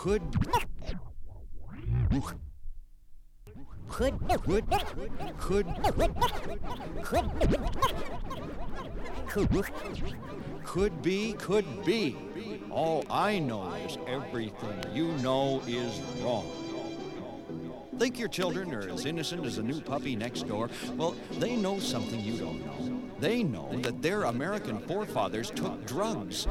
could could could could could could be could be. All i know is everything you know is wrong. Think your children are as innocent as a new puppy next door? Well they know something you don't know they know that their American forefathers took drugs.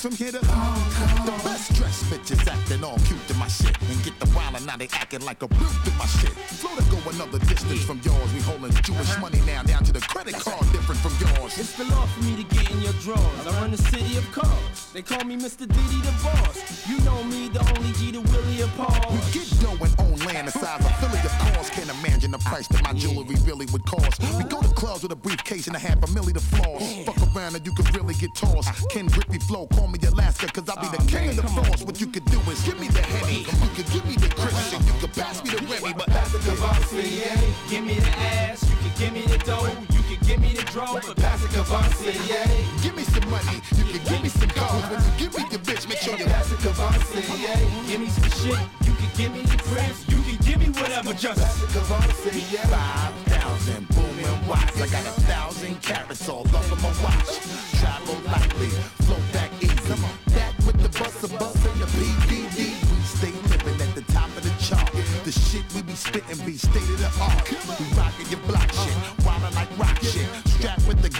From here to The best dressed bitches acting all cute to my shit. And get the wild and now they acting like a brute to my shit. Flow to go another distance from yours. We holding Jewish money now down to the credit card different from yours. It's the law for me to get in your drawers. I run the city of cars. They call me Mr. Diddy the boss. You know me, the only G to Willie and Paul. We get dough and own land the size of Philly, of course. Can't imagine the price that my jewelry really would cost. We go to clubs with a briefcase and a half a milli to floss. Fuck around and you could really get tossed. Ken Grippy Flow, call me Alaska, cause I'll be the oh, king of the floss. What you could do is give me the Henny. You could give me the Christian, you could pass me the Remy, but Pass the Courvoisier, give me the ass, give me the dough, you can give me the dro, but pass the Courvoisier. give me some money. You can give me some cars. When you give me your bitch, make sure you Pass the Courvoisier, give me some shit, you can give me the cribs, you can give me whatever, just pass the Courvoisier. Five thousand booming watts. I got a thousand carats all on my watch. Travel lightly, flow back easy. That with the bus, a bus and the PDD. We stay living at the top of the chart. The shit we be spitting be state of the art. We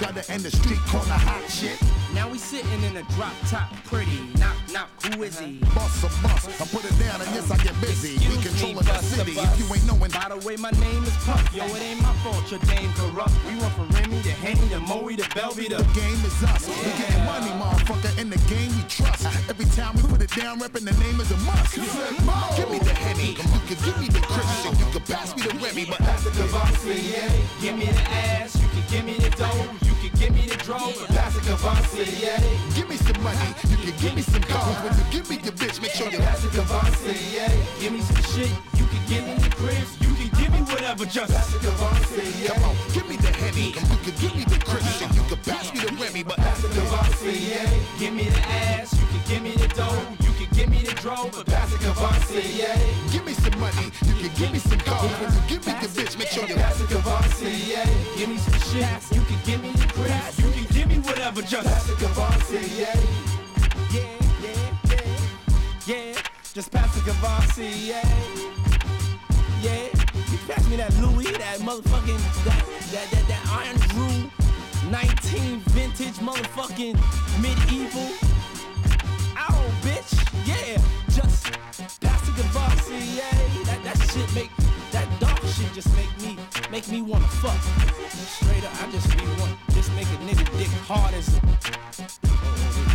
gutter and the street corner hot shit. Now we sitting in a drop top, pretty. Knock, knock, who is he? Uh-huh. Bust a bus, I put it down and yes I get busy. We Excuse me, controlling the city. If you ain't knowing, By the way, my name is Puff. Yo, it ain't my fault your dame corrupt. We went for Remy to Henny to Moe to Belvy. The game is us. We getting money, motherfucker. In the game we trust. Uh-huh. Every time we put it down, repping the name is a must. Give me the Henny. You can give me the Christian. You can pass me the Remy, but Pass the Courvoisier, give me the ass, you can give me the dough, you can give me the dro, but pass the Courvoisier. give me some money. You can give me some cars. When you give me your bitch, make sure you Pass the Courvoisier, give me some shit, you can give me the cribs, you can give me whatever, just pass the Courvoisier. Come on, give me the Henny. You can give me the Christian. You can pass me the Remy, but Pass the Courvoisier, give me the ass, you can give me the dough, you can give me the dro, but pass the Courvoisier. give me some money. You can give me some cars. When you give me your bitch, make sure you Pass the Courvoisier, give me some shit, you can give me the cribs, you can give me whatever, just pass the Courvoisier. Yeah, yeah, yeah, yeah, just pass the Cavassier. Yeah, you pass me that Louis, that motherfucking, that, that, that, that Iron Drew 19 vintage motherfucking medieval. Ow, bitch, yeah, just pass the Courvoisier. That, that shit make, that dark shit just make me, make me wanna fuck. Straight up, I just be one, just make a nigga dick hard as. Producers oh, oh, oh.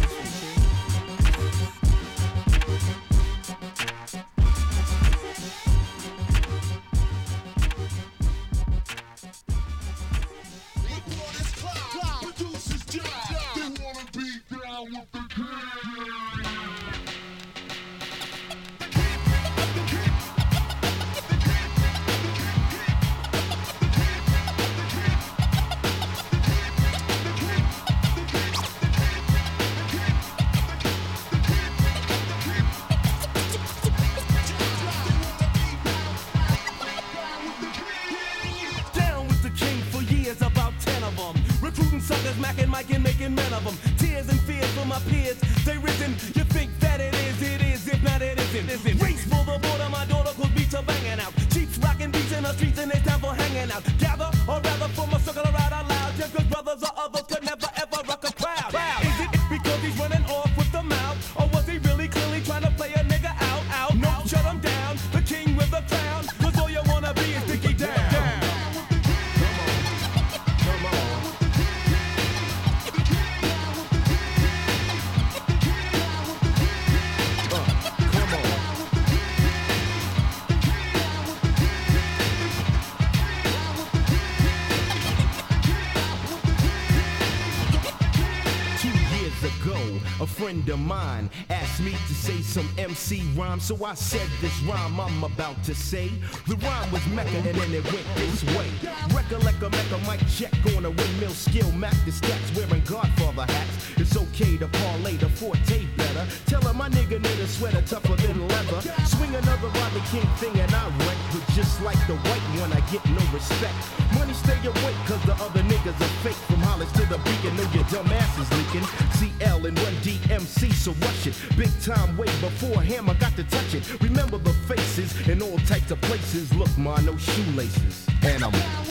Of them. Tears and fears for my peers, they risen. Asked me to say some MC rhyme, so I said this rhyme I'm about to say. The rhyme was Mecca and then it went this way. Recollect a Mecca mic check on a windmill skill, Mac the stats wearing Godfather hats. It's okay to parlay the forte better. Tell her my nigga need a sweater tougher than leather. Swing another Rodney King thing and I wreck, but just like the white one, I get no respect. Money stay awake, cause the other niggas are fake. From Hollis to the beacon, know your dumb ass is leaking. CL and Run DMC, so rush it. Big time way before Hammer got to touch it. Remember the faces in all types of places. Look, ma, no shoelaces. And I'm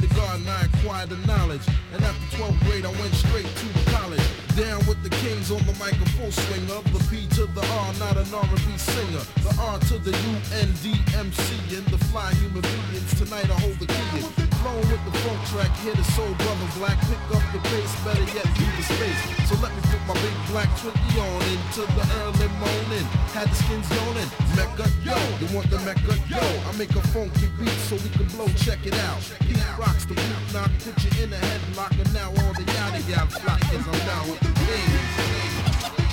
since kindergarten I acquired the knowledge. And after 12th grade, I went straight to college. Down with the kings on the mic, a full swinger. The P to the R, not an R&B singer. The R to the U N D M C, and the fly human beings. Tonight I hold the key. Flowing with the funk track, hit a soul brother black. Pick up the pace, better yet, leave the space. So let me put my big black twinkie on into the early morning. Had the skins yawning. Mecca, yo, you want the Mecca, yo? I make a funky beat so we can blow. Check it out. He rocks the beat knock, put you in a headlock, and now all the yada yada flock is I'm down with the things.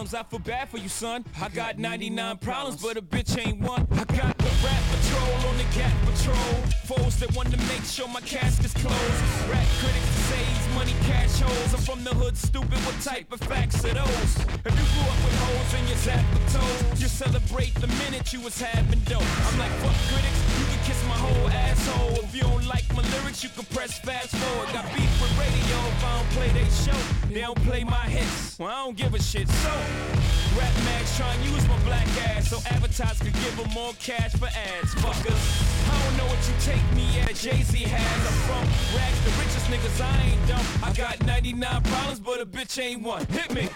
Problems, I feel bad for you, son. I got 99 problems, but a bitch ain't one. I got the rap patrol on the cat patrol. Foes that want to make sure my casket's closed. Rap critics he's money cash holes. I'm from the hood, stupid. What type of facts are those? If you grew up with hoes in your zap toes, you celebrate the minute you was having dope. I'm like, fuck critics, you can kiss my whole asshole. If you don't like my lyrics, you can press fast forward. Got beef with radio if I don't play they show. They don't play my hits. Well, I don't give a shit. So, rap mags try and use my black ass so advertisers could give them more cash for ads. Fuckers, I don't know what you take me at. Jay-Z has. I'm from rags, the richest niggas. I ain't dumb. I got 99 problems, but a bitch ain't one. Hit me.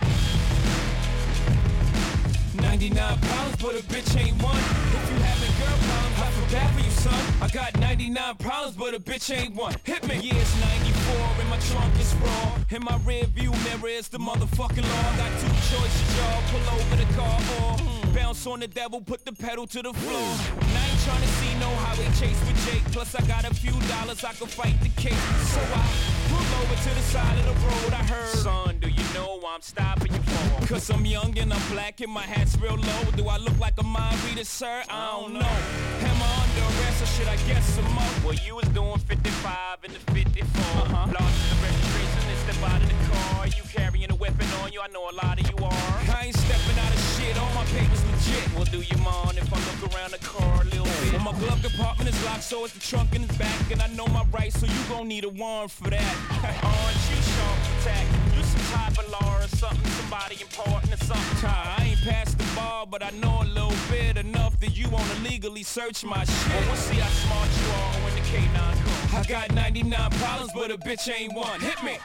99 problems, but a bitch ain't one. If you having girl problems, I feel bad for you, son. I got 99 problems, but a bitch ain't one. Hit me. Yeah, it's 94 and my trunk is raw. In my rear view mirror is the motherfucking law. Got two choices, y'all. Pull over the car or bounce on the devil, put the pedal to the floor. And I ain't tryna see no highway chase with Jake. Plus I got a few dollars, I can fight the case. So I pull over to the side of the road. I heard, son, do you know I'm stopping you? Cause I'm young and I'm black and my hat's real low. Do I look like a mind reader, sir? I don't know. Am I under arrest or should I guess some more? Well, you was doing 55 in the 54. Uh-huh. Lost the registration and step out of the car. You carrying a weapon on you, I know a lot of you are. I ain't stepping out of shit, all my papers legit. Well, do you mind if I look around the car a little bit? Well, my glove compartment is locked, so it's the trunk in the back. And I know my rights, so you gon' need a warrant for that. Aren't you sharp attack? Some type of law or something, somebody important or something. Ty, I ain't past the bar, but I know a little bit enough that you wanna legally search my shit. Well, we'll see how smart you are when the K9 comes. I got 99 problems, but a bitch ain't one. Hit me.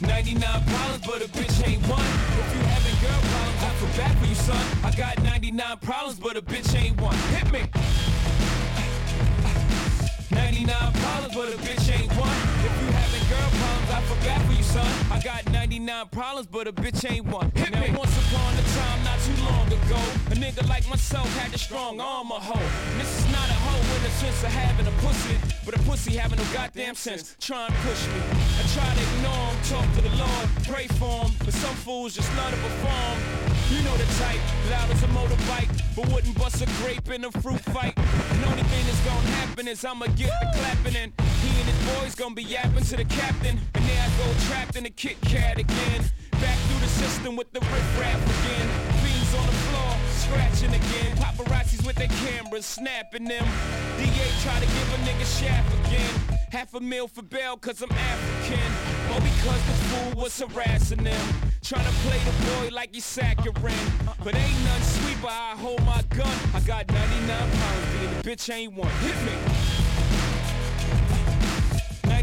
99 problems, but a bitch ain't one. If you having girl problems, I feel bad for you, son. I got 99 problems, but a bitch ain't one. Hit me. 99 problems, but a bitch ain't one. If you having girl problems, I bad for you, son. I got 99 problems, but a bitch ain't one. Hit now, me. once upon a time, not too long ago, a nigga like myself had a strong arm a hoe. This is not a hoe in the sense of having a pussy, but a pussy having no goddamn sense. Try and push me. I try to ignore him, talk to the Lord, pray for him, but some fools just love to perform. You know the type, loud as a motorbike, but wouldn't bust a grape in a fruit fight. And only thing that's gonna happen is I'ma get the clapping and he and his boys gonna be yapping to the captain. And go trapped in a Kit Kat again. Back through the system with the riff rap again. Fiends on the floor, scratching again. Paparazzis with their cameras, snapping them. DA try to give a nigga shaft again. Half a meal for bail cause I'm African. Or because the fool was harassing them. Trying to play the boy like he's saccharine. But ain't none sweet, but I hold my gun. I got 99 pounds, being the bitch ain't one. Hit me.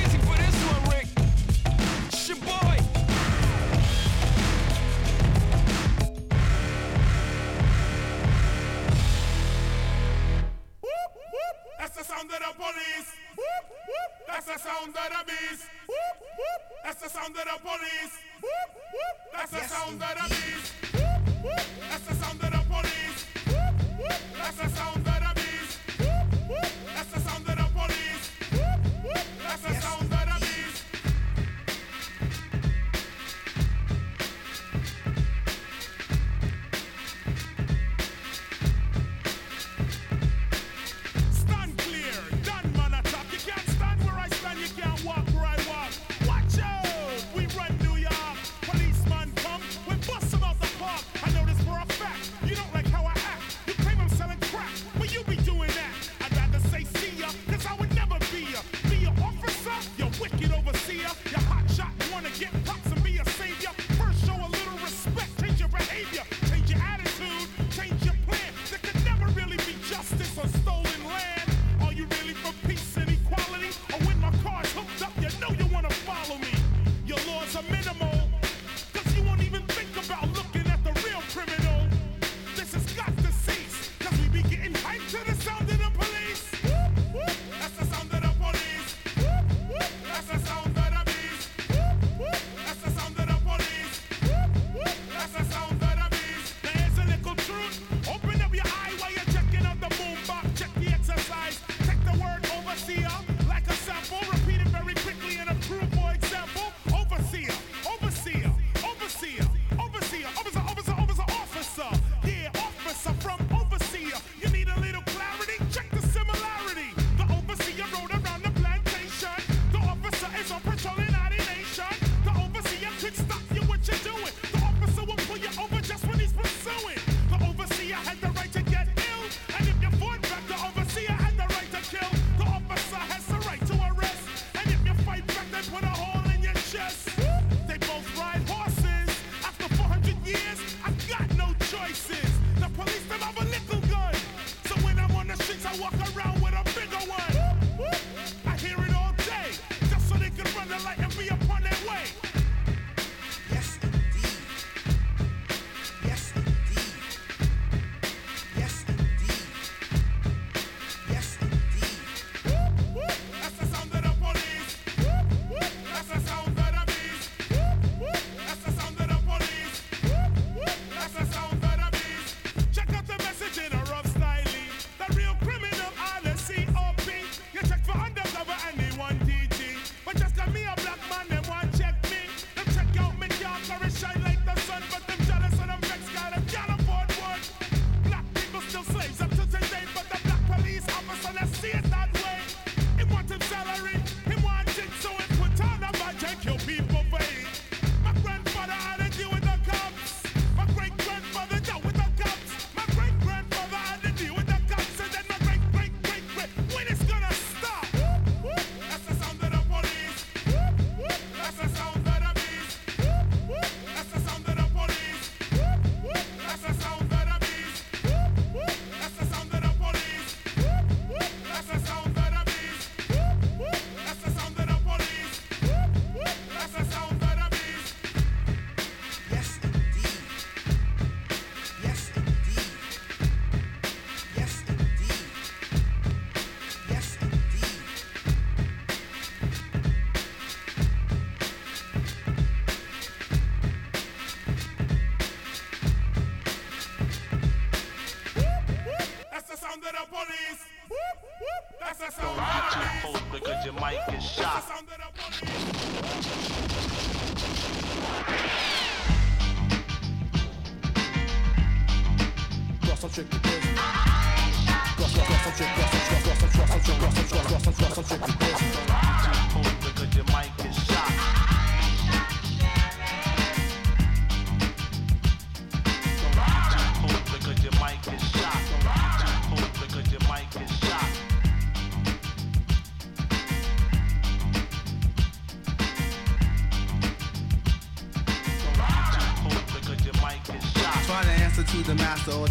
you crazy for this one, Rick? It's your boy. That's the sound of the police. That's the sound of the beast. That's the sound of the police. That's the sound of the beast. That's the sound of the police. That's the sound of the beast. That's the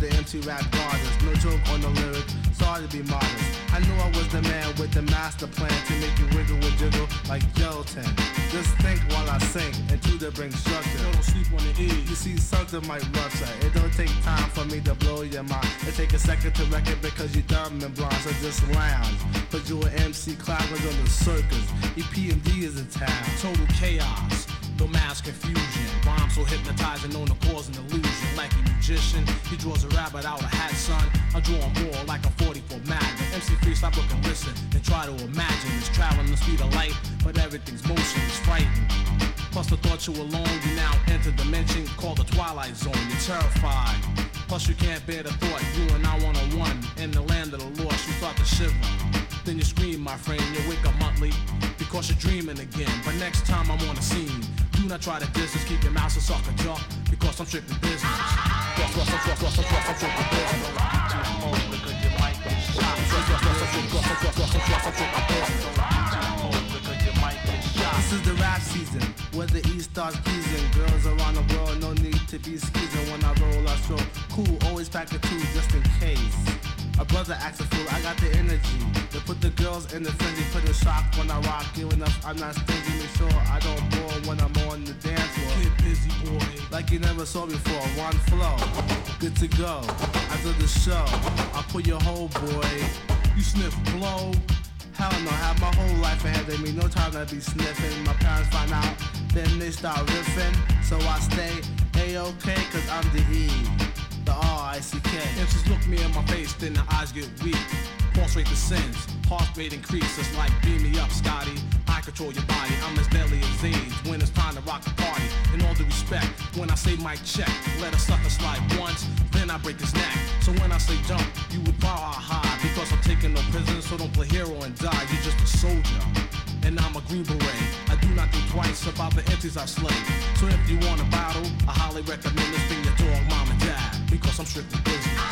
the the rap goddess. No joke on the lyric, sorry to be modest. I knew I was the man with the master plan to make you wiggle and jiggle like gelatin. Just think while I sing and to the bring structure. Don't sleep on the E. You see, something might rupture. It don't take time for me to blow your mind. It take a second to wreck it because you dumb and blind. So just lounge. Cause you an MC climbers on the circus. EPMD is in town. Total chaos, no mass confusion. Rhyme so hypnotizing, known to cause an illusion. A magician, he draws a rabbit out of hat, son. I'm drawing more like a 44 Magnum. MC3, stop looking, listen, and try to imagine. It's traveling the speed of light, but everything's motion is frightening. Plus the thought you alone, you now enter dimension called the Twilight Zone. You're terrified. Plus you can't bear the thought you and I one on one in the land of the lost. You start to shiver. Then you scream, my friend. You wake up monthly because you're dreaming again. But next time I'm on the scene, do not try to distance. Keep your mouth a sucker jaw because I'm strictly business. This is the rap season, where the East starts pleasing. Girls around the world, no need to be skeezing. When I roll, I stroll cool, always pack a two just in case. A brother acts a fool, I got the energy to put the girls in the frenzy, put in shock when I rock. You enough? I'm not stingy, make sure I don't bore when I'm on the dance Busy, boy. Like you never saw before, one flow. Good to go. After the show, I put your whole boy. You sniff blow. Hell no, have my whole life ahead of me. No time to be sniffing. My parents find out, then they start riffing. So I stay A-OK, cause I'm the E. The R-I-C-K. MCs look me in my face, then the eyes get weak. Pulse rate descends, heart rate increases like beam me up, Scotty. I control your body, I'm as deadly as AIDS when it's time to rock the party. In all due respect, when I say my check, let a sucker slide once, then I break his neck. So when I say jump, you would bow high because I'm taking no prisoners, so don't play hero and die. You're just a soldier. And I'm a green beret. I do not think twice about the entities I slay. So if you want a battle, I highly recommend this thing your dog, mom, and dad. Because I'm strictly business.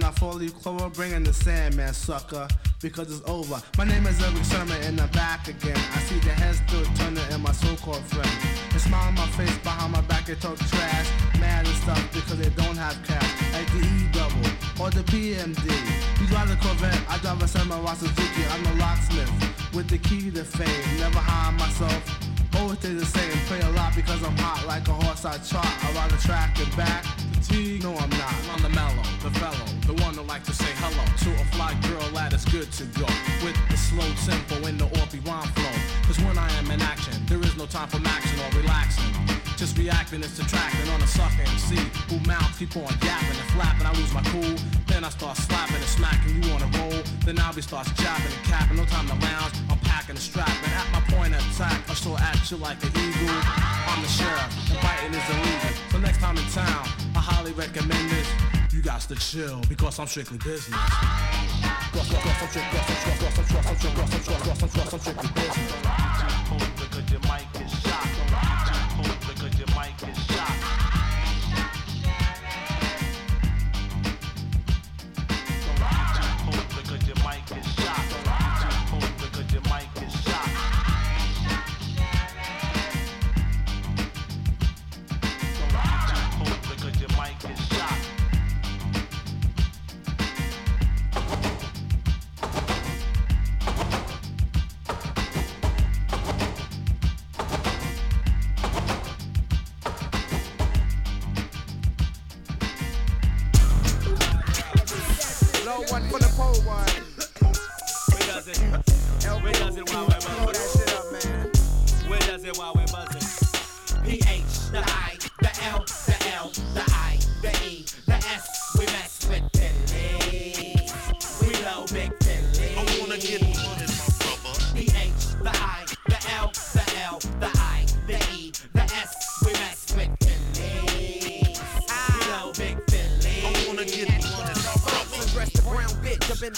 picking on that four-leaf clover? Bringing the Sandman, sucker, because it's over. My name is Erick Sermon, and I'm back again. I see the heads still turning in my so-called friends. They smile on my face, behind my back they talk trash, mad and stuff because they don't have cash. Like the E-double or the PMD. You drive a Corvette, I drive a Samurai Suzuki. I'm a locksmith with the key to fame. Never hide myself. Always stay the same, play a lot because I'm hot like a horse I trot around the track and back. Fatigue? No, I'm not. I'm the mellow, the fellow, the one who like to say hello to a fly girl that is good to go. With the slow tempo and the orpy rhyme flow. Cause when I am in action, there is no time for action or relaxing. Just reacting and subtracting on a sucker MC who mouth keep on yapping and flapping. I lose my cool, then I start slapping and smacking you on a roll. Then I'll be starts chopping and capping. No time to lounge, I'm and strapping. At my point of attack, I still at you like an eagle. I'm the sheriff, and biting is illegal. So next time in town, I highly recommend this. You got to chill because I'm strictly business. Cross, I'm strictly, cross,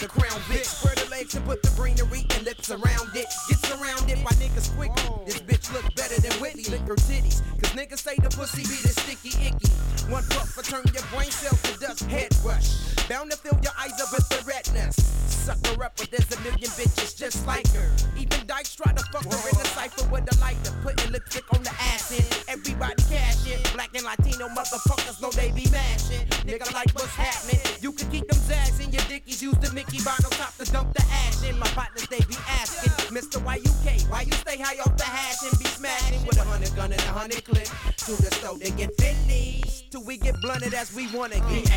the. wanna get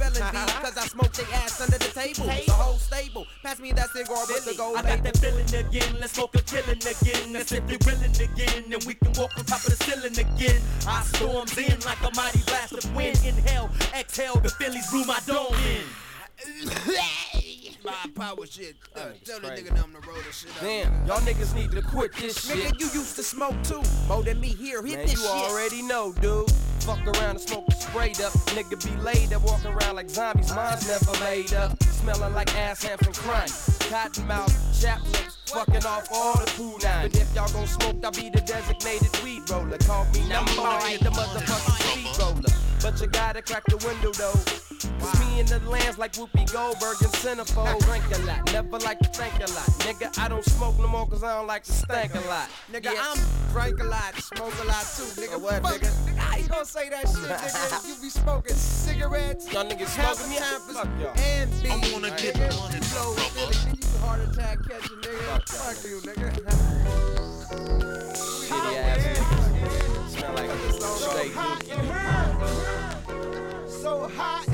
spelling bee, cause I smoke they ass under the table. The whole stable. Pass me that cigar with the gold. I got that feeling again, let's smoke a killing again. Let's you're willing again, And we can walk on top of the ceiling again. I storms in like a mighty blast of wind. Inhale, exhale, the Phillies blew my dome in. my power shit. Uh, tell the nigga I'm the road and shit up. Y'all niggas need to quit this shit. Nigga, you used to smoke too. More than me here, hit Man, this you shit. You already know, dude. Fuck around and smoke the sprayed up. Nigga be laid up, walking around like zombies. Mine's never laid up. Smelling like ass and from crime cottonmouth, chap lips, fucking off all the cool nines. But if y'all gon' smoke, I'll be the designated weed roller. Call me number one, the motherfucking speed roller. But you gotta crack the window though. Cause me and the lands like Whoopi Goldberg and Centerfold. Drink a lot, never like to think a lot. Nigga, I don't smoke no more cause I don't like to stank a lot. Nigga, yeah. I'm drink a lot, smoke a lot too. Nigga, what, fuck, nigga? nigga? How you gonna say that shit, nigga? you be smoking cigarettes, y'all niggas smoking me, and beans. I'm gonna get one and flow you heart attack catching nigga. Fuck you, nigga. Shitty ass nigga. Smell like so. Hot in here. So hot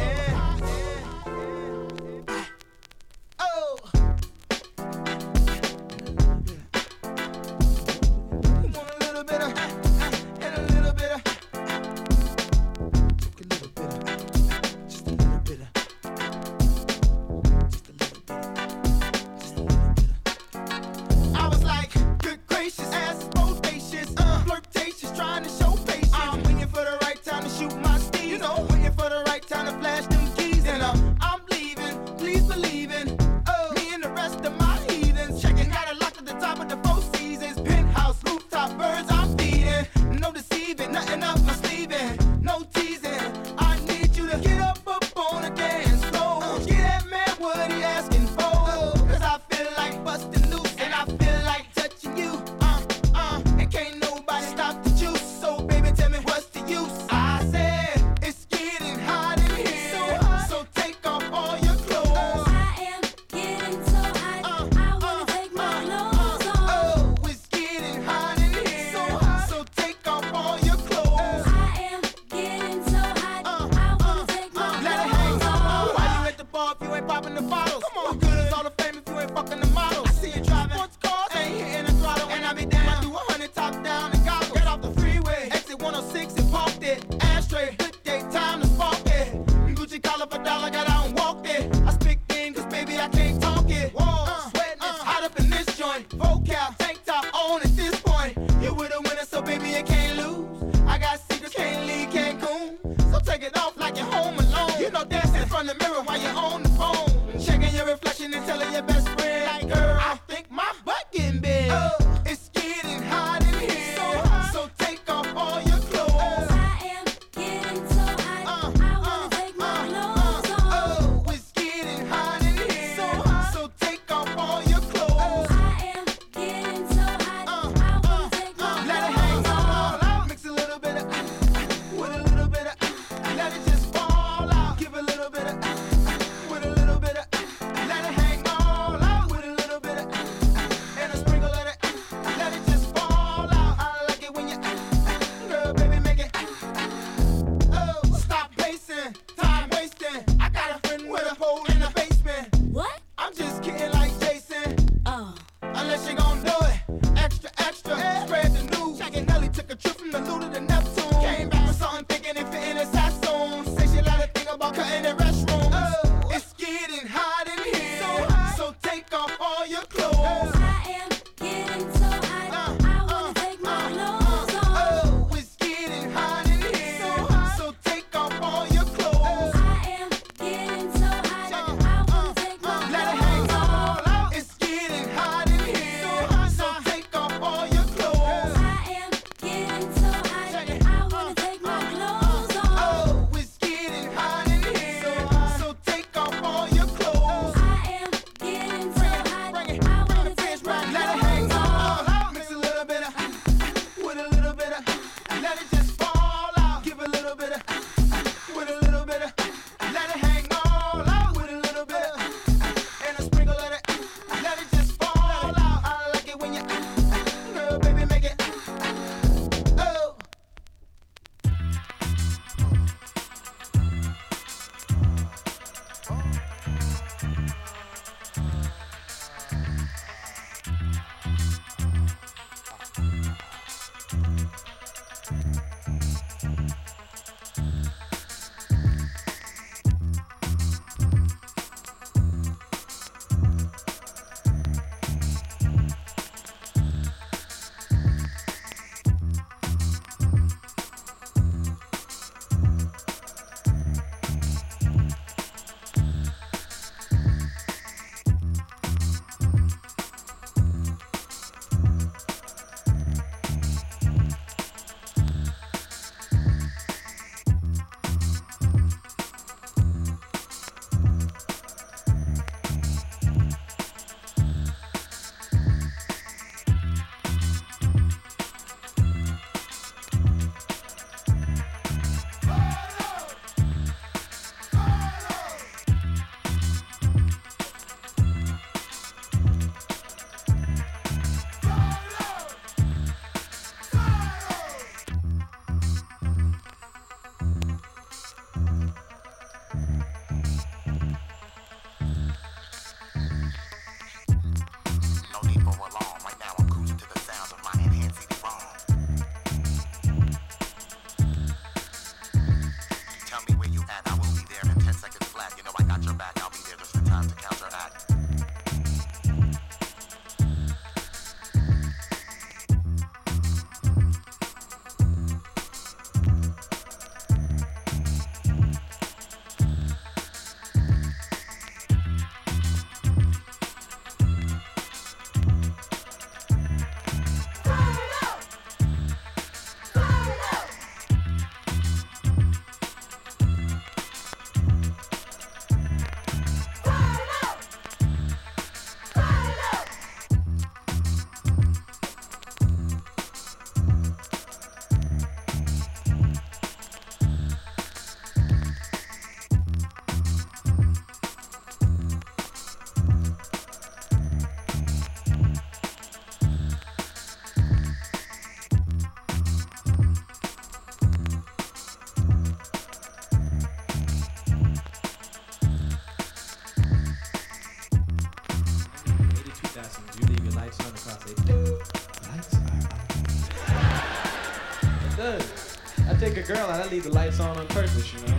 girl I leave the lights on on purpose, you know.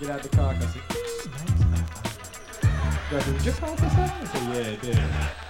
Get out the car, cause it, did your just happen? Yeah, it did.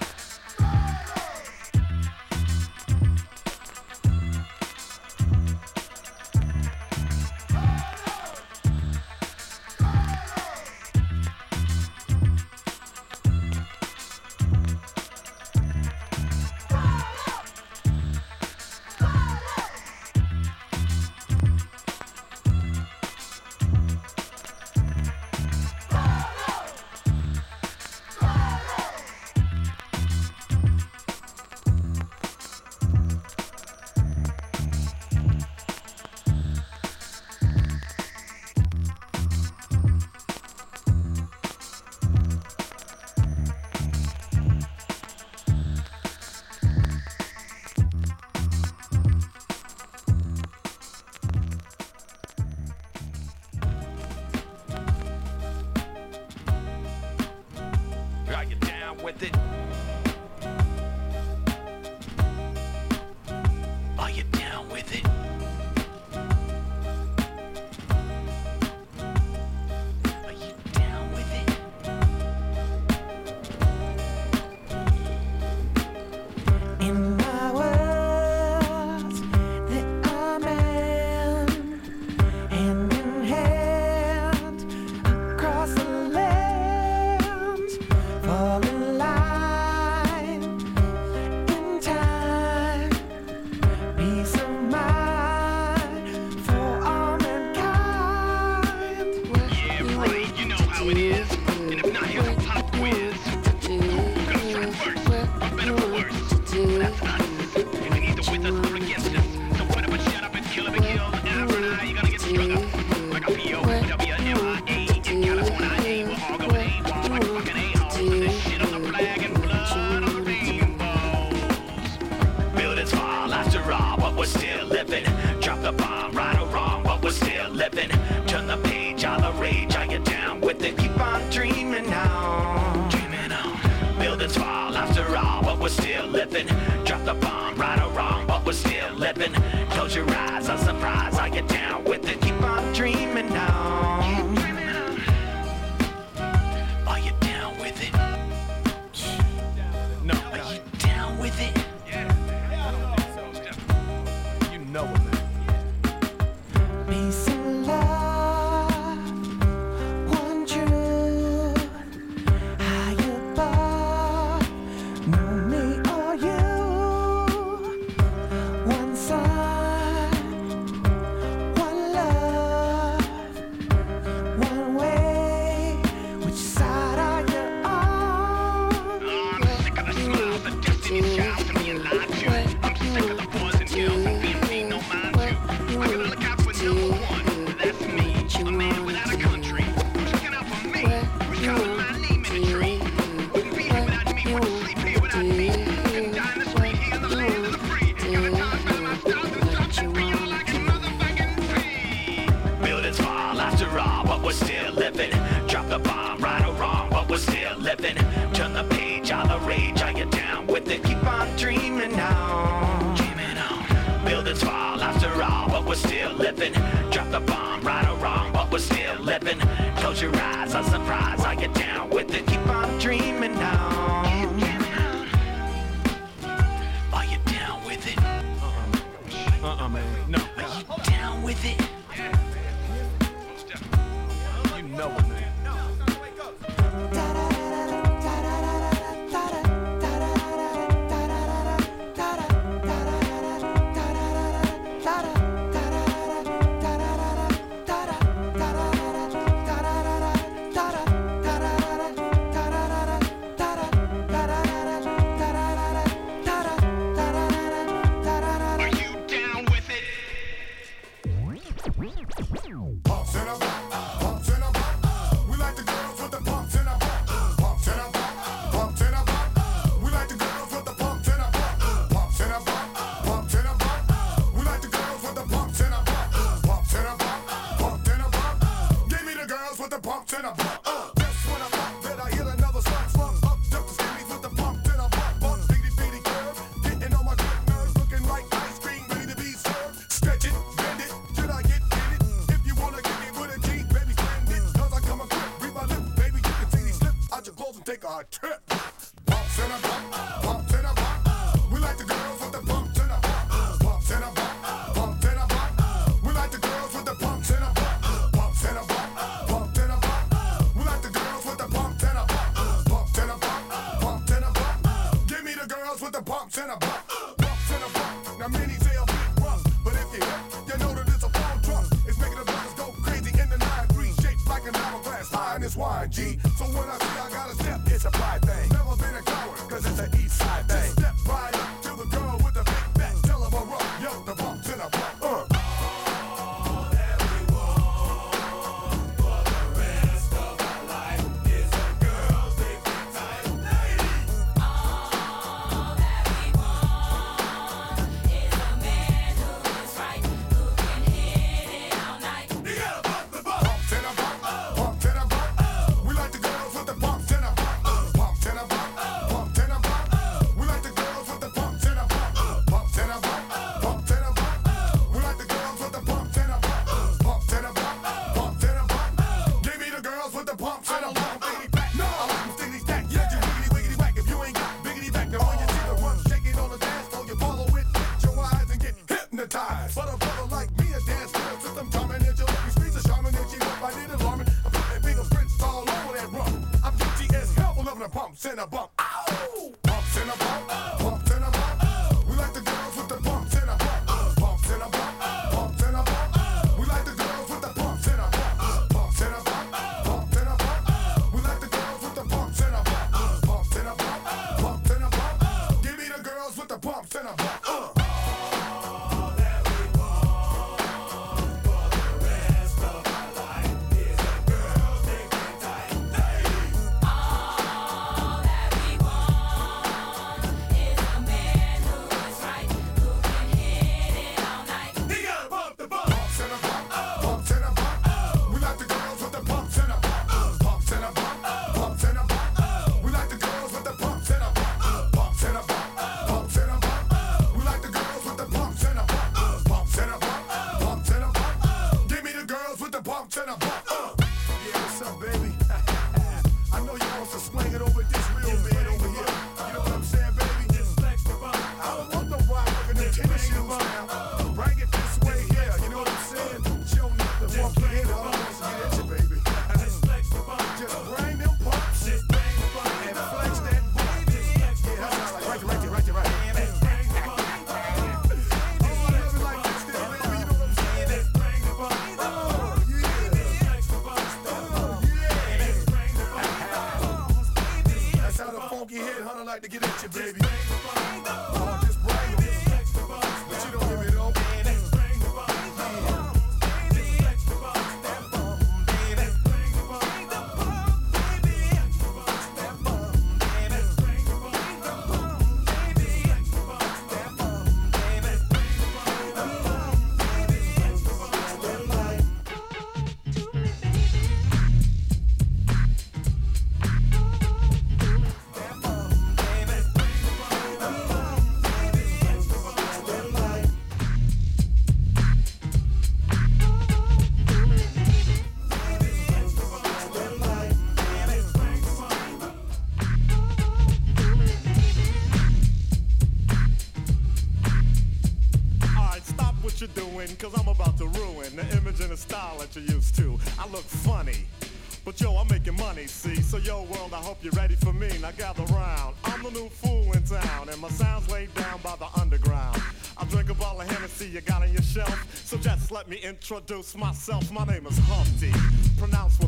hope you're ready for me. Now gather round. I'm the new fool in town, and my sound's laid down by the underground. I drink a bottle of Hennessy you got on your shelf, so just let me introduce myself. My name is Humpty, pronounced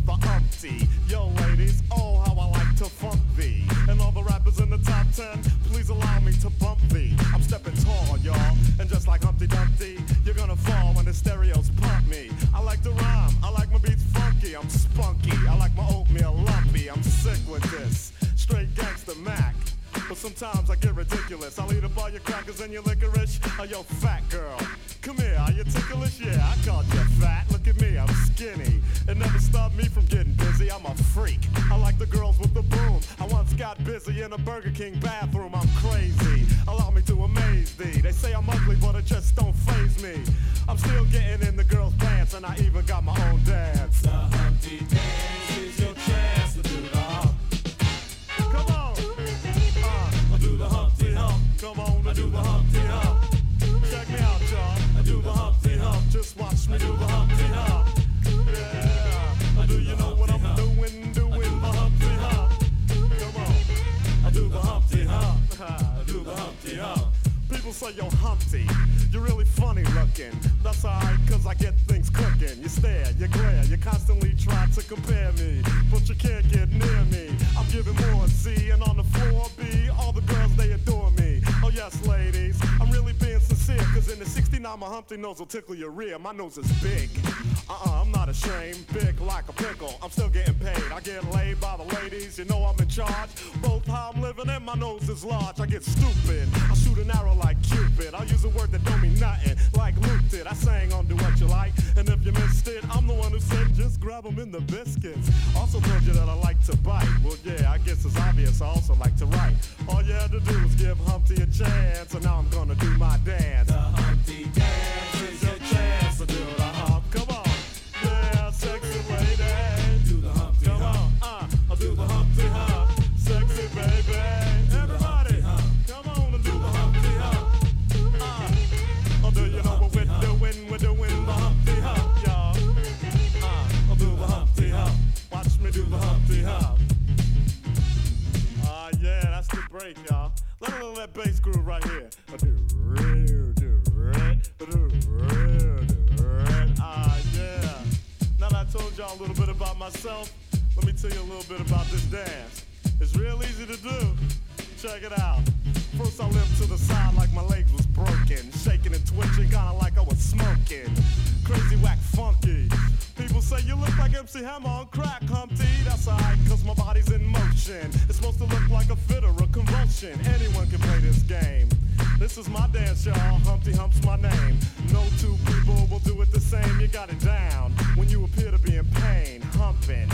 in the 69 my Humpty nose will tickle your rear. My nose is big. I'm not ashamed, big like a pickle. I'm still getting paid. I get laid by the ladies, you know I'm in charge. Both how I'm living and my nose is large. I get stupid. I shoot an arrow like Cupid. I use a word that don't mean nothing, like Luke did. I sang on Doowutchyalike, and if you missed it, I'm the one who said just grab 'em in the biscuits. Also told you that I like to bite. Well, yeah, I guess it's obvious I also like to write. All you had to do was give Humpty a chance, and now I'm gonna do my dance. The Humpty dance groove right here. Ah, yeah. Now that I told y'all a little bit about myself, let me tell you a little bit about this dance. It's real easy to do. Check it out. First I limped to the side like my legs was broken. Shaking and twitching, kinda like I was smoking. Crazy, whack, funky. People say you look like MC Hammer on crack, Humpty. That's alright, cause my body's in motion. It's supposed to look like a fit or a convulsion. Anyone can play this game. This is my dance, y'all. Humpty Hump's my name. No two people will do it the same. You got it down when you appear to be in pain. Humping,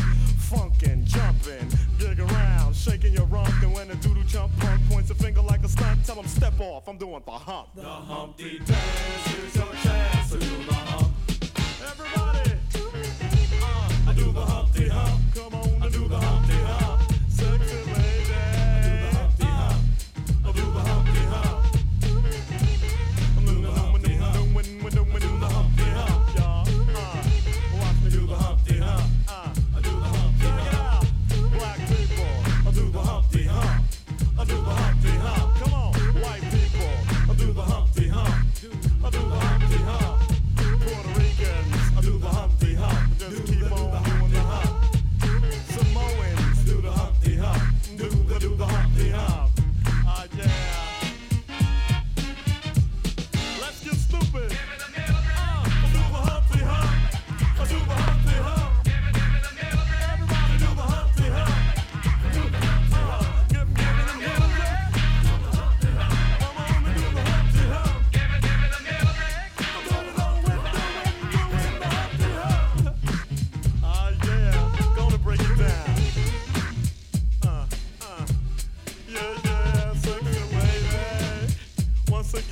funkin', jumpin', dig around, shaking your rump. And when a doodle chump punk points a finger like a stunt, tell him step off. I'm doing the hump. The Humpty dance is your chance to do the hump. Everybody, uh, I do the Humpty hump. Come on, I do the hump.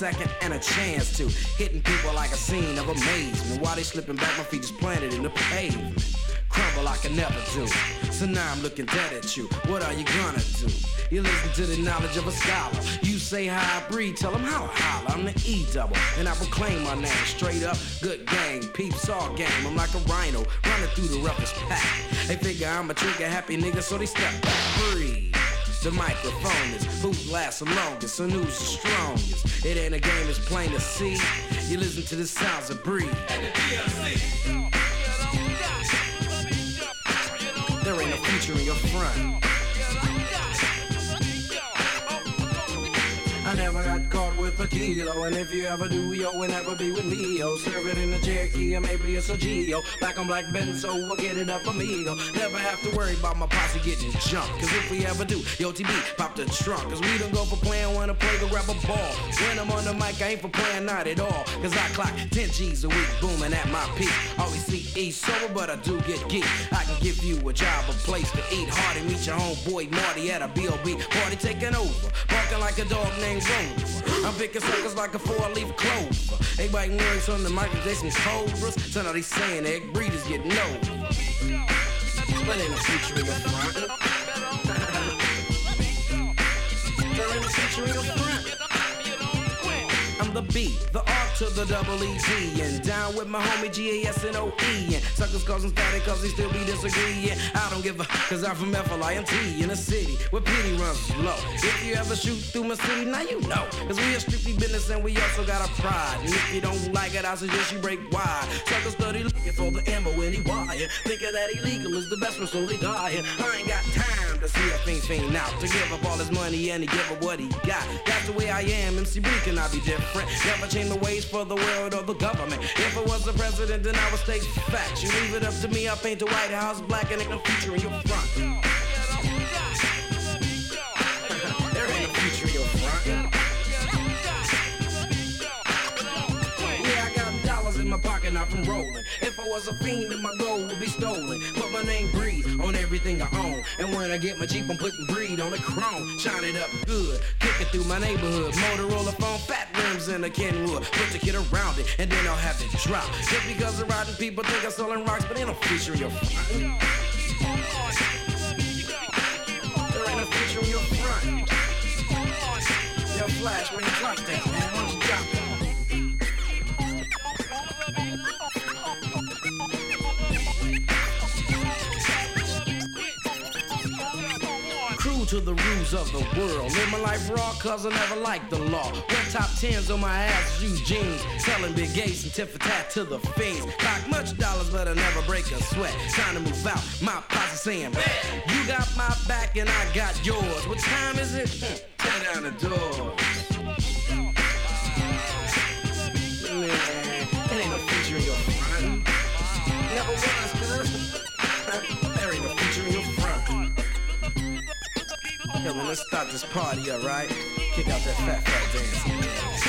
Second and a chance to. Hitting people like a scene of amazement. While they slipping back, my feet is planted in the pavement. Crumble I can never do. So now I'm looking dead at you. What are you gonna do? You listen to the knowledge of a scholar. You say how I breathe, tell them how I holler. I'm the E double, and I proclaim my name straight up. Good gang, peeps all game. I'm like a rhino running through the roughest pack. They figure I'm a trigger happy nigga, so they step back. Breed. The microphone is who lasts the longest and who's the strongest. It ain't a game, it's plain to see. You listen to the sounds of Breed. There ain't no future in your front. Never got caught with a kilo, and if you ever do, yo, will never be with me, yo. Serve it in a Cherokee, or maybe it's a Geo. Back on black Benz, so we'll get it up, amigo. Never have to worry about my posse getting jumped, cause if we ever do, yo, TB, pop the trunk, cause we don't go for playing I play to grab a ball. When I'm on the mic, I ain't for playing, not at all, cause I clock 10 G's a week, booming at my peak. Always see E sober, but I do get geek. I can give you a job, a place to eat. Hardy, meet your homeboy Marty at a B.O.B. Party taking over, barking like a dog named I'm picking suckers like a four-leaf clover. Biting words on the mic, they some cobras. So now they saying egg breeders get over. But ain't no future in your front. No. The B, the R to the double E and down with my homie G A S N O E. And suckers causing static cause they still be disagreeing. I don't give a, cause I'm from F L I N T in a city where pity runs low. If you ever shoot through my city, now you know. Cause we a strictly business and we also got a pride. And if you don't like it, I suggest you break wide. Suckers study looking for the ammo when he wire. Thinking that illegal is the best one, so they dying. I ain't got time to see a thing fiend out. To give up all his money and he give up what he got. That's the way I am, MC B cannot be different. Never change the ways for the world or the government. If I was the president, then I would state facts. You leave it up to me, I paint the White House black and ain't no future in your front. Pocket, not from rolling. If I was a fiend, then my gold would be stolen. Put my name Breed on everything I own. And when I get my Jeep, I'm putting Breed on the chrome. Shine it up good, kick it through my neighborhood. Motorola phone, fat rims in a Kenwood. Put the kid around it, and then I'll have it drop. Just because the riding people think I'm selling rocks, but no future in your front. There ain't no future in your front. Yo, Flash, when you drop that, man, don't you drop that? To the rules of the world. Live my life raw, cause I never liked the law. Wear top tens on my ass, use jeans. Selling big gates and tit for tat to the fiends. Clock much dollars, but I never break a sweat. Trying to move out, my posse saying. You got my back and I got yours. What time is it? Hmm, Tear down the door. It ain't no future in your front. Never was, cuz. Yo, let's start this party, alright? Kick out that fat, fat dance.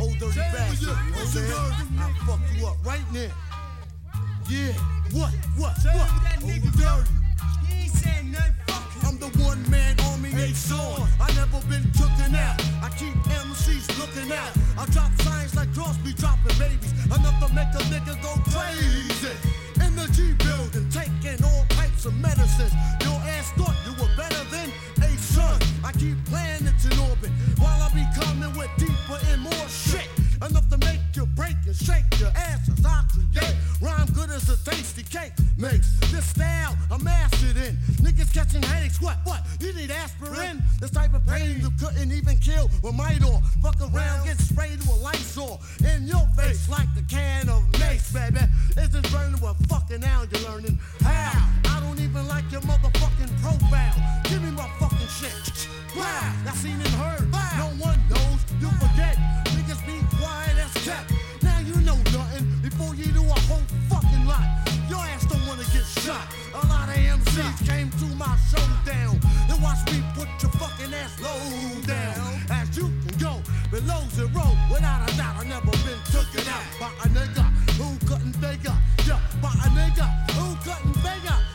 Old dirty bastard. You what I'm? I'll fuck you up right now. Yeah. What? What? What? Old dirty. He ain't saying nothing. I'm the one man army ain't sworn. I never been taken out. I keep MCs looking out. I drop signs like Crosby dropping babies. Enough to make a nigga go crazy. In the G building, taking all types of medicines. Your ass thought you were better than a son. I keep planets in orbit while I be coming with deeper and more shit. Enough to make you break and shake your asses. I create rhyme good as a tasty cake makes. This style I'm mastered in. Niggas catching headaches. What? What? You need aspirin? This type of pain you couldn't even kill with Midol. Fuck around, get sprayed with Lysol in your face like a can of mace, baby. Is this burning with fucking now you're learning how? I don't even like your motherfucking profile. Give me my fucking shit. Wow, I seen and heard. No one knows. You forget. Niggas be quiet as kept. Now you know nothing before you do a whole fucking lot. Your ass don't wanna get shot. A lot of MCs came to my showdown and watch me put your fucking ass low down. As you can go below zero without a doubt. I never been taken out by a nigga who couldn't figure. Yeah, by a nigga who couldn't figure.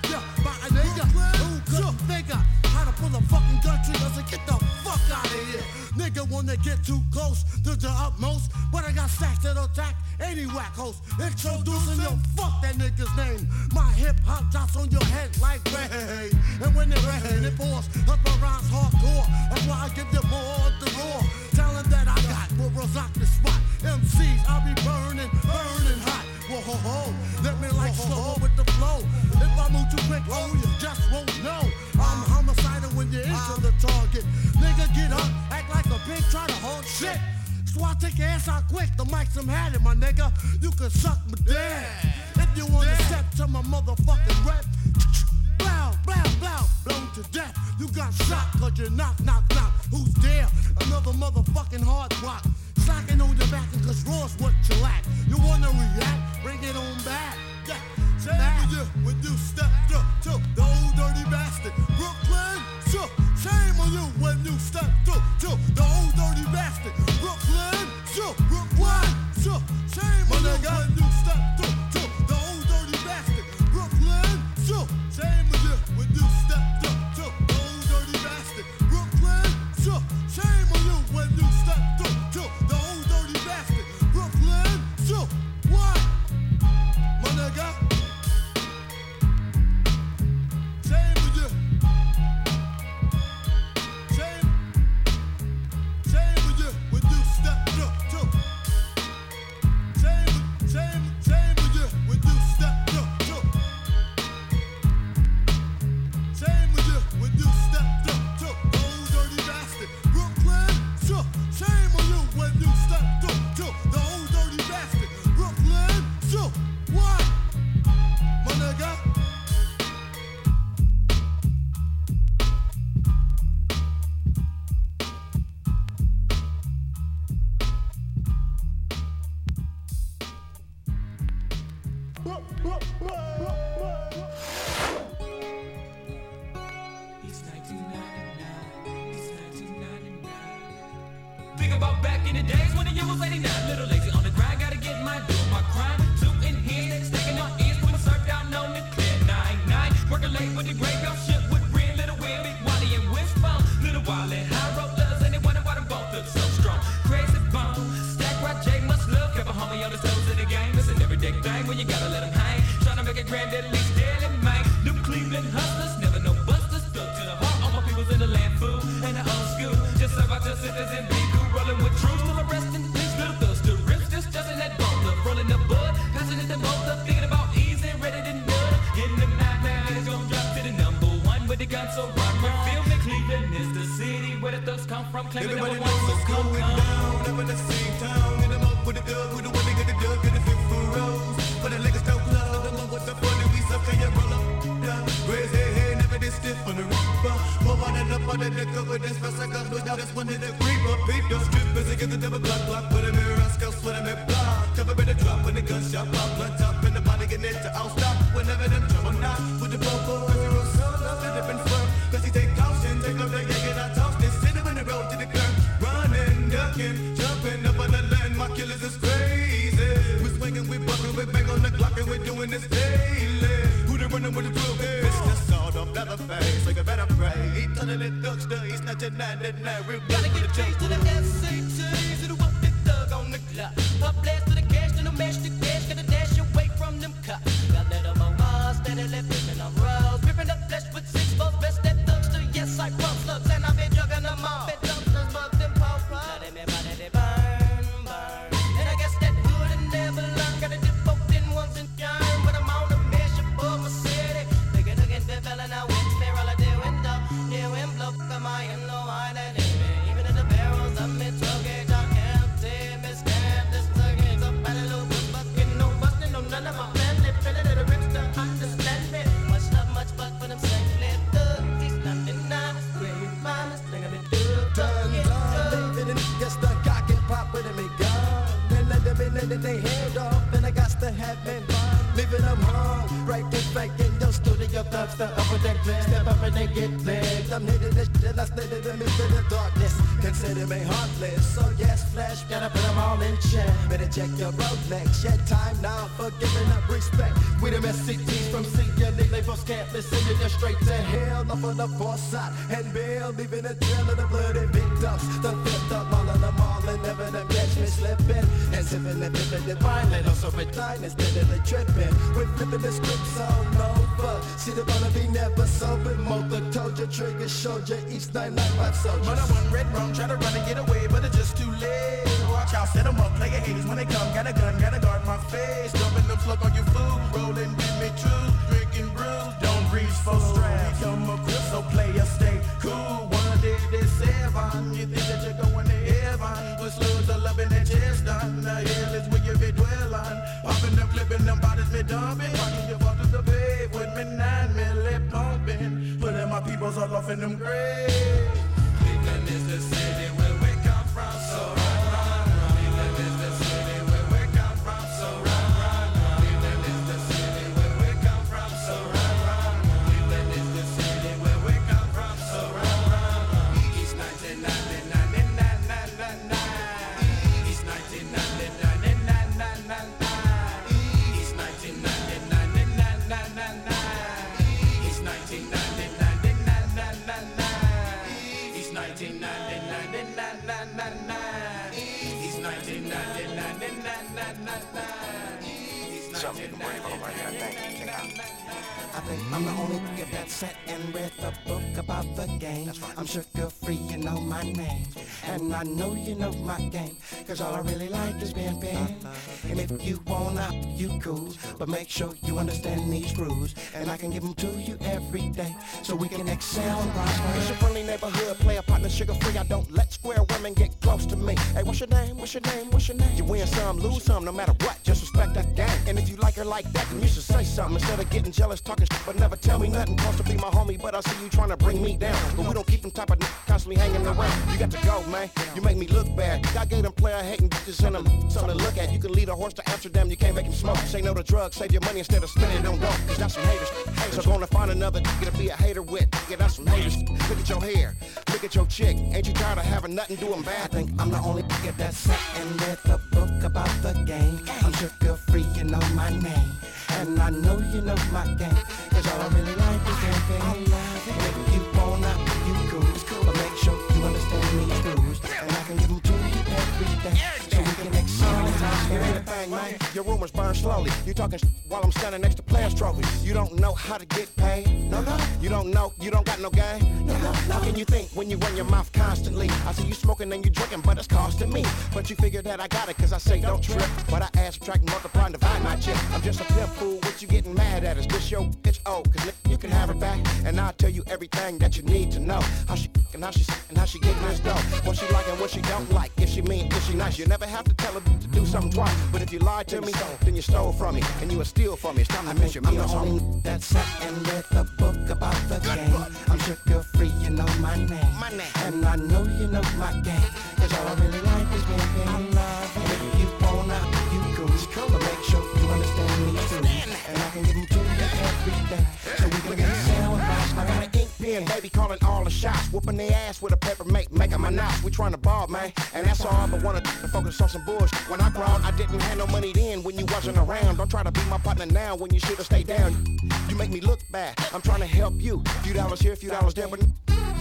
Pull a fucking gun trigger. So get the fuck out of here. Nigga wanna get too close to the utmost, but I got stacks that'll attack any whack host. Introducing your fuck that nigga's name. My hip hop drops on your head like rain. And when it rain, it pours up around hardcore. That's why I give you more of the roar. Talent that I got will rock the spot. MCs, I'll be burning, burning hot. Whoa, ho, ho. Let me like slow with the flow. If I move too quick, oh, you just won't know. I'm homicidal when you're into the target. Nigga, get up, act like a pig, try to hold shit. So I take your ass out quick, the mic's some had it, my nigga. You can suck my dick. If you wanna step to my motherfucking rep, blow, blow, blow, blown to death. You got shot cause you knock, knock, knock. Who's there? Another motherfucking hard rock. Slacking on your back cause raw's what you lack. You wanna react? Bring it on back. You, when you step up to the old dirty bastard. Brooklyn, so shame on you when you step to, to the old dirty bastard. Brooklyn, shame on you when you step to, to the old dirty bastard. Brooklyn, shame on you studio, thugs the upper deck play. Step up and they get played. I'm hitting this shit, I slid them into the darkness. Consider me heartless, so yes, flash, gotta put them all in check. Better check your Rolex, yet time now for giving up respect. We them SCTs from CNE, labels can't listen to you straight to hell. Up on the foresight and bail, leaving a trail of the bloody victims. The fifth up all of them all and never them catch me slipping. And sipping and over time instead of the tripping. We're flipping the scripts on over. See the wanna be never sober. Motor told you, trigger showed you each night like five soldiers. But I went red rum, try to run and get away, but it's just too late. Watch out, set 'em up, play your haters when they come. Got a gun, gotta guard my face. Dumping them slug on your food, rolling with me too. Drinking brews, don't reach for a All off in them graves. Cleveland is the city I'm the only nigga that sat and read the book about the game. I'm Suga Free, you know my name. And I know you know my game. Cause all I really like is being big. And if you wanna, you cool. But make sure you understand these rules. And I can give them to you every day. So we can excel and prosper. It's your friendly neighborhood, play a partner Suga Free. I don't let square women get close to me. Hey, what's your name? What's your name? What's your name? You win some, lose some, no matter what. Just respect that game. And if you like her like that, then you should say something instead of getting jealous, talking shit, but never tell me nothing. Supposed to be my homie, but I see you trying to bring me down. But we don't keep them type of n- constantly hanging around. You got to go, man. You make me look bad. I gave them player hating bitches and them something to look at. You can lead a horse to Amsterdam, you can't make him smoke. Say no to drugs, save your money instead of spending on dope. Cause that's some haters. So gonna find another nigga to be a hater with. Get out some haters. Look at your hair. Look at your chick. Ain't you tired of having nothing doing bad? I think I'm the only nigga that sat and read the book about the game. I'm Suga Free, you know my name. And I know you know my game. Cause all I really like is campaign. I thing, man. Your rumors burn slowly. You talking sh- while I'm standing next to players trophies. You don't know how to get paid. No, no. You don't know. You don't got no game. No, no. How can you think when you run your mouth constantly? I see you smoking and you drinking, but it's costing me. But you figure that I got it, cause I say don't trip. But I add, subtract, multiply, and divide my chip. I'm just a pimp fool. What you getting mad at? Is this your bitch? Oh, cause you can have her back. And I'll tell you everything that you need to know. How she and how she and how she getting this dough. What she like and what she don't like. If she mean, if she nice. You never have to tell her to do something twice. But if you lied to me, then you stole from me, and you were steal from me. It's time to me I'm the only that sat and read the book about the game. I'm Suga Free, you know my name. My name. And I know you know my game. Cause all I really like is being. I love baby, calling all the shots. Whooping their ass with a pepper make, making my knots. We trying to ball, man. And that's all, but wanna focus on some bullshit. When I grown, I didn't have no money then when you wasn't around. Don't try to be my partner now when you should've stayed down. You make me look bad. I'm trying to help you. Few dollars here, few dollars there, but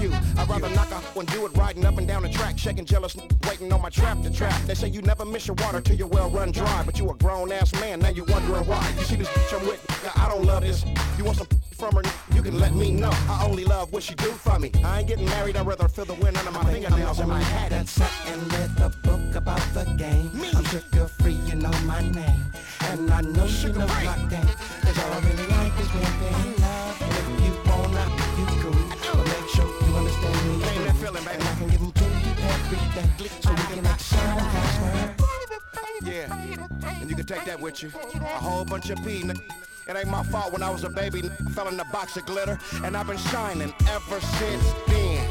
you. I'd rather knock out one do it riding up and down the track, shaking jealous, waiting on my trap to trap. They say you never miss your water till your well run dry, but you a grown ass man, now you wondering why. You see this bitch I'm with, now I don't love this. You want some from her, you can let me know. I only love what she do for me. I ain't getting married, I'd rather feel the wind under my fingernails and my hat. that sat and read the book about the game. Me. I'm Suga Free, you know my name. And I know you know my game. Cause all I really like is being paid. And if you wanna, you cool. But make sure you understand me. Name that feeling, baby. And I can give them to you every day. So we can make sound vibes. Yeah, and you can take that with you. A whole bunch of pee. It ain't my fault when I was a baby, fell in a box of glitter, and I've been shining ever since then.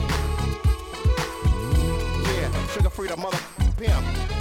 Yeah, Suga Free the mother pimp.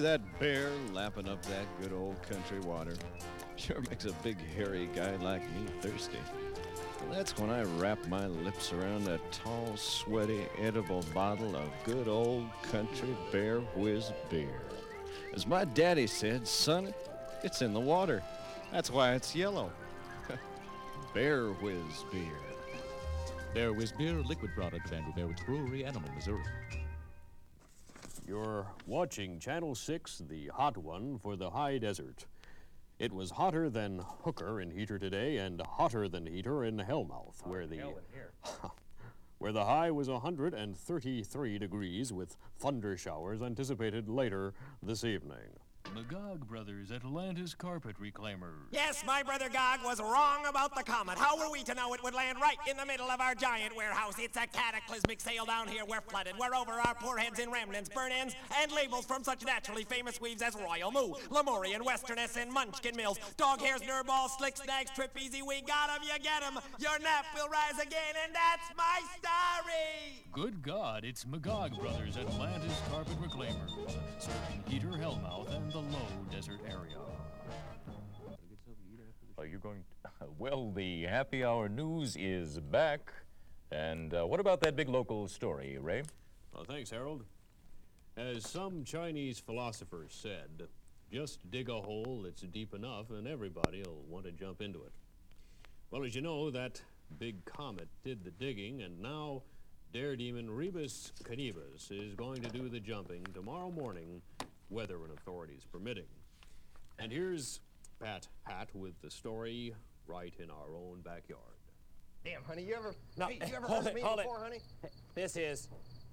That bear lapping up that good old country water? Sure makes a big hairy guy like me thirsty. And that's when I wrap my lips around a tall, sweaty, edible bottle of good old country Bear Whiz beer. As my daddy said, son, it's in the water. That's why it's yellow. Bear Whiz beer. Bear Whiz Beer, liquid product Andrew Bearwood's Brewery, Animal, Missouri. You're watching Channel 6, the hot one for the high desert. It was hotter than Hooker in Heater today and hotter than Heater in Hellmouth, where the where the high was 133 degrees with thunder showers anticipated later this evening. Magog Brothers, Atlantis Carpet Reclaimers. Yes, my brother Gog was wrong about the comet. How were we to know it would land right in the middle of our giant warehouse? It's a cataclysmic sale down here. We're flooded. We're over our poor heads in remnants, burn ends, and labels from such naturally famous weaves as Royal Moo, Lemurian, Westerness, and Munchkin Mills. Dog hairs, Nurball, Slick Snags, Trip Easy. We got 'em, you get 'em. Your nap will rise again, and that's my story. Good God, it's Magog Brothers, Atlantis Carpet Reclaimers, serving Heater, Hellmouth, and the low desert area. Are you going? Well, the happy hour news is back. And uh, what about that big local story, Ray? Well, thanks, Harold. As some Chinese philosophers said, just dig a hole that's deep enough and everybody will want to jump into it. Well, as you know, that big comet did the digging, and now daredemon Rebus Canibus is going to do the jumping tomorrow morning, weather and authorities permitting. And here's Pat Hat with the story right in our own backyard. Damn, honey, you ever, No, hey, you ever hold heard it, me hold it. before, honey? This is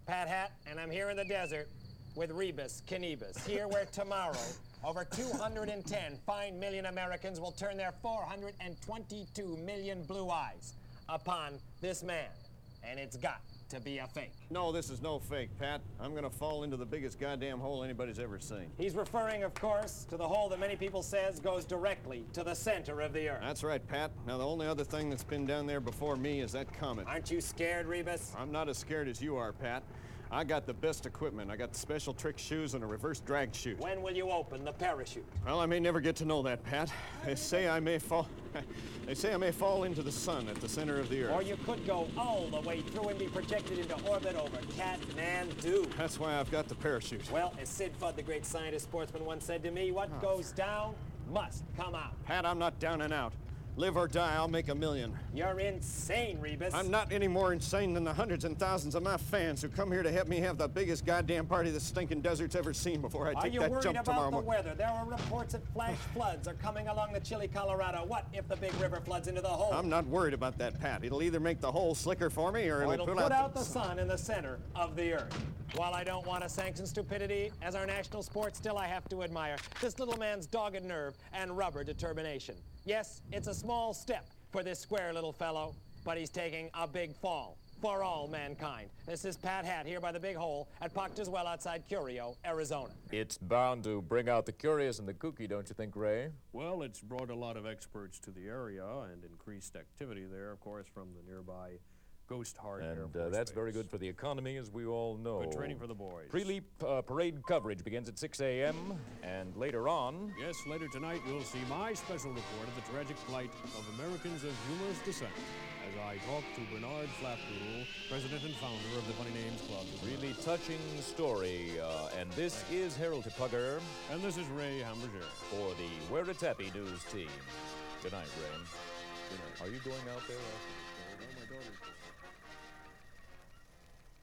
Pat Hat, and I'm here in the desert with Rebus Canibus, here where tomorrow over 210 fine million Americans will turn their 422 million blue eyes upon this man. And it's got to be a fake. No, this is no fake, Pat. I'm gonna fall into the biggest goddamn hole anybody's ever seen. He's referring, of course, to the hole that many people says goes directly to the center of the earth. That's right, Pat. Now, the only other thing that's been down there before me is that comet. Aren't you scared, Rebus? I'm not as scared as you are, Pat. I got the best equipment. I got special trick shoes and a reverse drag chute. When will you open the parachute? Well, I may never get to know that, Pat. They say I may fall. they say I may fall into the sun at the center of the earth. Or you could go all the way through and be projected into orbit over Kathmandu. That's why I've got the parachute. Well, as Sid Fudd, the great scientist sportsman, once said to me, what goes down must come out. Pat, I'm not down and out. Live or die, I'll make a million. You're insane, Rebus. I'm not any more insane than the hundreds and thousands of my fans who come here to help me have the biggest goddamn party the stinking desert's ever seen before I Are take you that worried jump about tomorrow the weather? There are reports that flash floods are coming along the chilly Colorado. What if the big river floods into the hole? I'm not worried about that, Pat. It'll either make the hole slicker for me or Or it'll, it'll put, put out, out the sun in the center of the earth. While I don't want to sanction stupidity as our national sport, still I have to admire this little man's dogged nerve and rubber determination. Yes, it's a small step for this square little fellow, but he's taking a big fall for all mankind. This is Pat Hat here by the Big Hole at Proctor's Well outside Curio, Arizona. It's bound to bring out the curious and the kooky, don't you think, Ray? Well, it's brought a lot of experts to the area and increased activity there, of course, from the nearby Ghost Heart And uh, that's Base. very good for the economy, as we all know. Good training for the boys. Pre-leap uh, parade coverage begins at 6 a.m. and later on. Yes, later tonight you'll see my special report of the tragic plight of Americans of humorous descent as I talk to Bernard Flapdoodle, president and founder of the Funny Names Club. Really touching story. Uh, and this is Harold Tupugger. And this is Ray Hamburger. For the Where It Happy News team. Good night, Ray. Good night. Are you going out there? My daughter's